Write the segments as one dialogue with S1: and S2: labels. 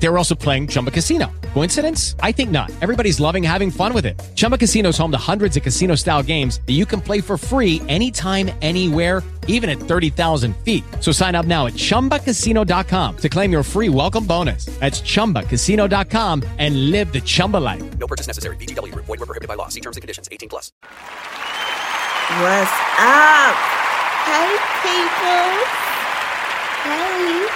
S1: They were also playing Chumba Casino. Coincidence? I think not. Everybody's loving having fun with it. Chumba Casino is home to hundreds of casino style games that you can play for free anytime, anywhere, even at 30,000 feet. So sign up now at chumbacasino.com to claim your free welcome bonus. That's chumbacasino.com and live the Chumba life.
S2: No purchase necessary. VGW Group. Void were prohibited by law. See terms and conditions. 18 plus.
S3: What's up? Hey, people. Hey.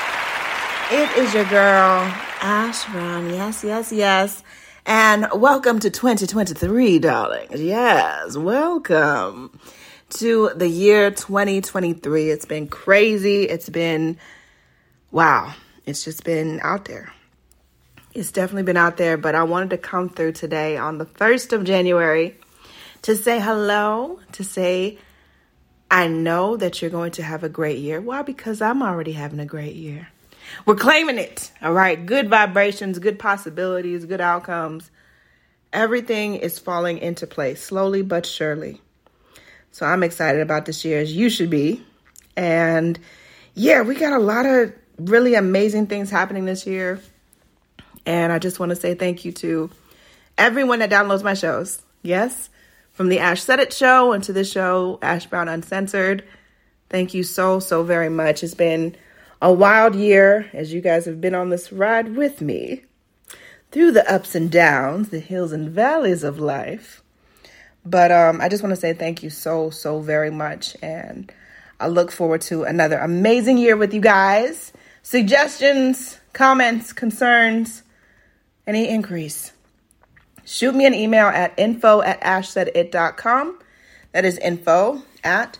S3: It is your girl, Ash Brown. Yes, yes, yes. And welcome to 2023, darlings. Yes, welcome to the year 2023. It's been crazy. It's been, wow, it's just been out there. It's definitely been out there, but I wanted to come through today on the 1st of January to say hello, to say, I know that you're going to have a great year. Why? Because I'm already having a great year. We're claiming it. All right. Good vibrations, good possibilities, good outcomes. Everything is falling into place slowly but surely. So I'm excited about this year as you should be. And yeah, we got a lot of really amazing things happening this year. And I just want to say thank you to everyone that downloads my shows. Yes, from the Ash Said It show into the show, Ash Brown Uncensored. Thank you so, so very much. It's been a wild year as you guys have been on this ride with me through the ups and downs, the hills and valleys of life. But um, I just want to say thank you so, so very much. And I look forward to another amazing year with you guys. Suggestions, comments, concerns, any increase. Shoot me an email at info at ashsaidit.com. That is info at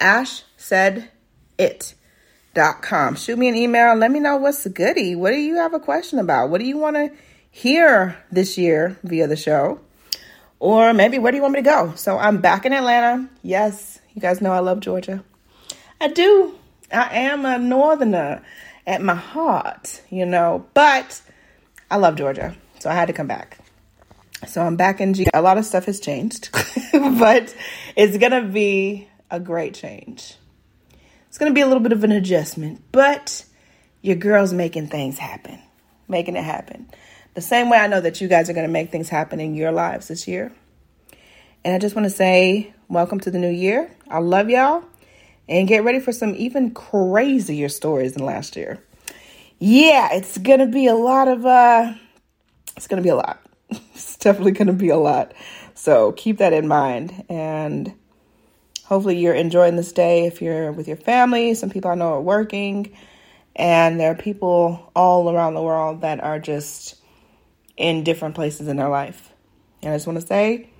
S3: ashsaidit.com. Shoot me an email. Let me know what's the goodie. What do you have a question about? What do you want to hear this year via the show? Or maybe where do you want me to go? So I'm back in Atlanta. Yes, you guys know I love Georgia. I do. I am a northerner at my heart, you know, but I love Georgia. So I had to come back. So I'm back in G. A lot of stuff has changed, but it's going to be a great change. It's going to be a little bit of an adjustment, but your girl's making things happen, making it happen. The same way I know that you guys are going to make things happen in your lives this year. And I just want to say, welcome to the new year. I love y'all. And get ready for some even crazier stories than last year. Yeah, it's going to be a lot of, uh, it's going to be a lot. it's definitely going to be a lot. So keep that in mind. And hopefully you're enjoying this day if you're with your family. Some people I know are working. And there are people all around the world that are just in different places in their life. And I just want to say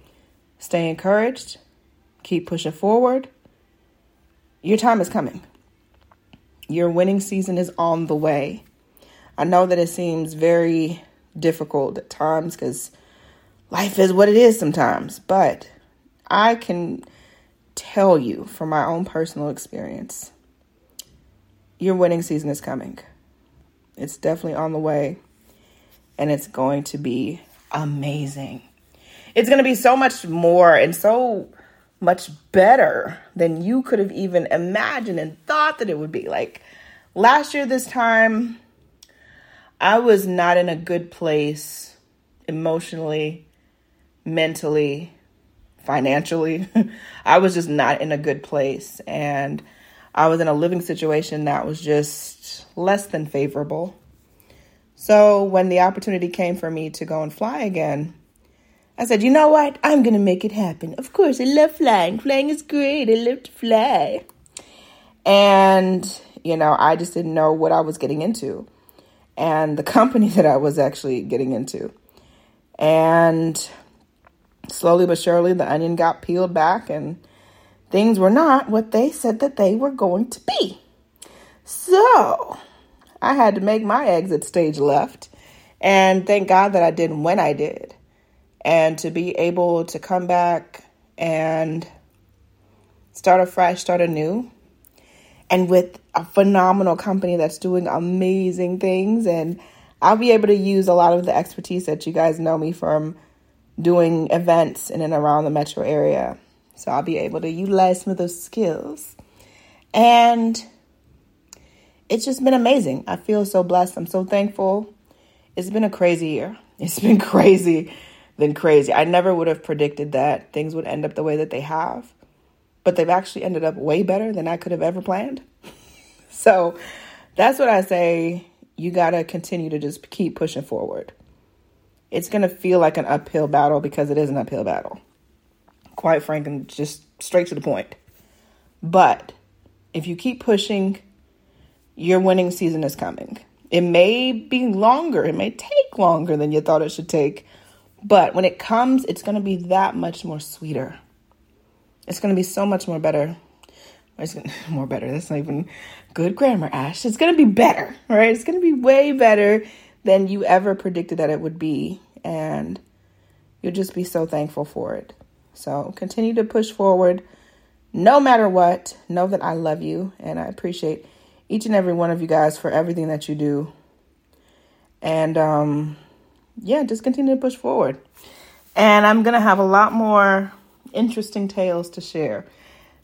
S3: stay encouraged, keep pushing forward. Your time is coming. Your winning season is on the way. I know that it seems very difficult at times because life is what it is sometimes, but I can tell you from my own personal experience your winning season is coming. It's definitely on the way and it's going to be amazing. It's going to be so much more and so much better than you could have even imagined and thought that it would be. Like last year, this time, I was not in a good place emotionally, mentally, financially. I was just not in a good place. And I was in a living situation that was just less than favorable. So when the opportunity came for me to go and fly again, I said, you know what? I'm going to make it happen. Of course, I love flying. Flying is great. I love to fly. And, you know, I just didn't know what I was getting into and the company that I was actually getting into. And slowly but surely, the onion got peeled back, and things were not what they said that they were going to be. So I had to make my exit stage left. And thank God that I did when I did. And to be able to come back and start afresh, start anew, and with a phenomenal company that's doing amazing things. And I'll be able to use a lot of the expertise that you guys know me from doing events in and around the metro area. So I'll be able to utilize some of those skills. And it's just been amazing. I feel so blessed. I'm so thankful. It's been a crazy year. It's been crazy than crazy. I never would have predicted that things would end up the way that they have, but they've actually ended up way better than I could have ever planned. so that's what I say. You got to continue to just keep pushing forward. It's going to feel like an uphill battle because it is an uphill battle. Quite frank and just straight to the point. But if you keep pushing, your winning season is coming. It may be longer, it may take longer than you thought it should take, but when it comes, it's going to be that much more sweeter. It's going to be so much more better. It's gonna, more better. That's not even good grammar, Ash. It's going to be better, right? It's going to be way better than you ever predicted that it would be. And you'll just be so thankful for it. So continue to push forward no matter what. Know that I love you and I appreciate each and every one of you guys for everything that you do. And um, yeah, just continue to push forward. And I'm going to have a lot more interesting tales to share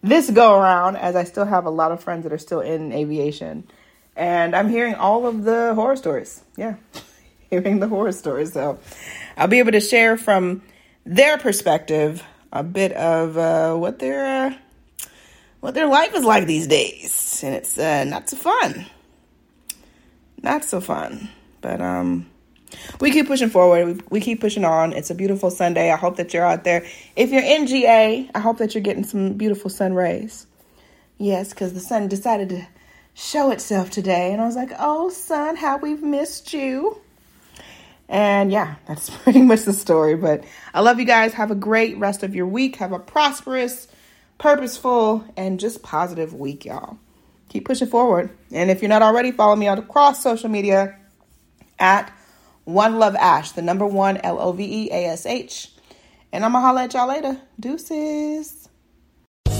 S3: this go around, as I still have a lot of friends that are still in aviation. And I'm hearing all of the horror stories. Yeah, hearing the horror stories. So I'll be able to share from their perspective a bit of uh, what their uh, what their life is like these days, and it's uh, not so fun. Not so fun, but um, we keep pushing forward. We, we keep pushing on. It's a beautiful Sunday. I hope that you're out there. If you're in GA, I hope that you're getting some beautiful sun rays. Yes, because the sun decided to show itself today, and I was like, "Oh, sun, how we've missed you." And yeah, that's pretty much the story. But I love you guys. Have a great rest of your week. Have a prosperous purposeful, and just positive week, y'all. Keep pushing forward. And if you're not already, follow me on across social media at One Love Ash, the number one L O V E A S H. And I'm gonna holla at y'all later. Deuces.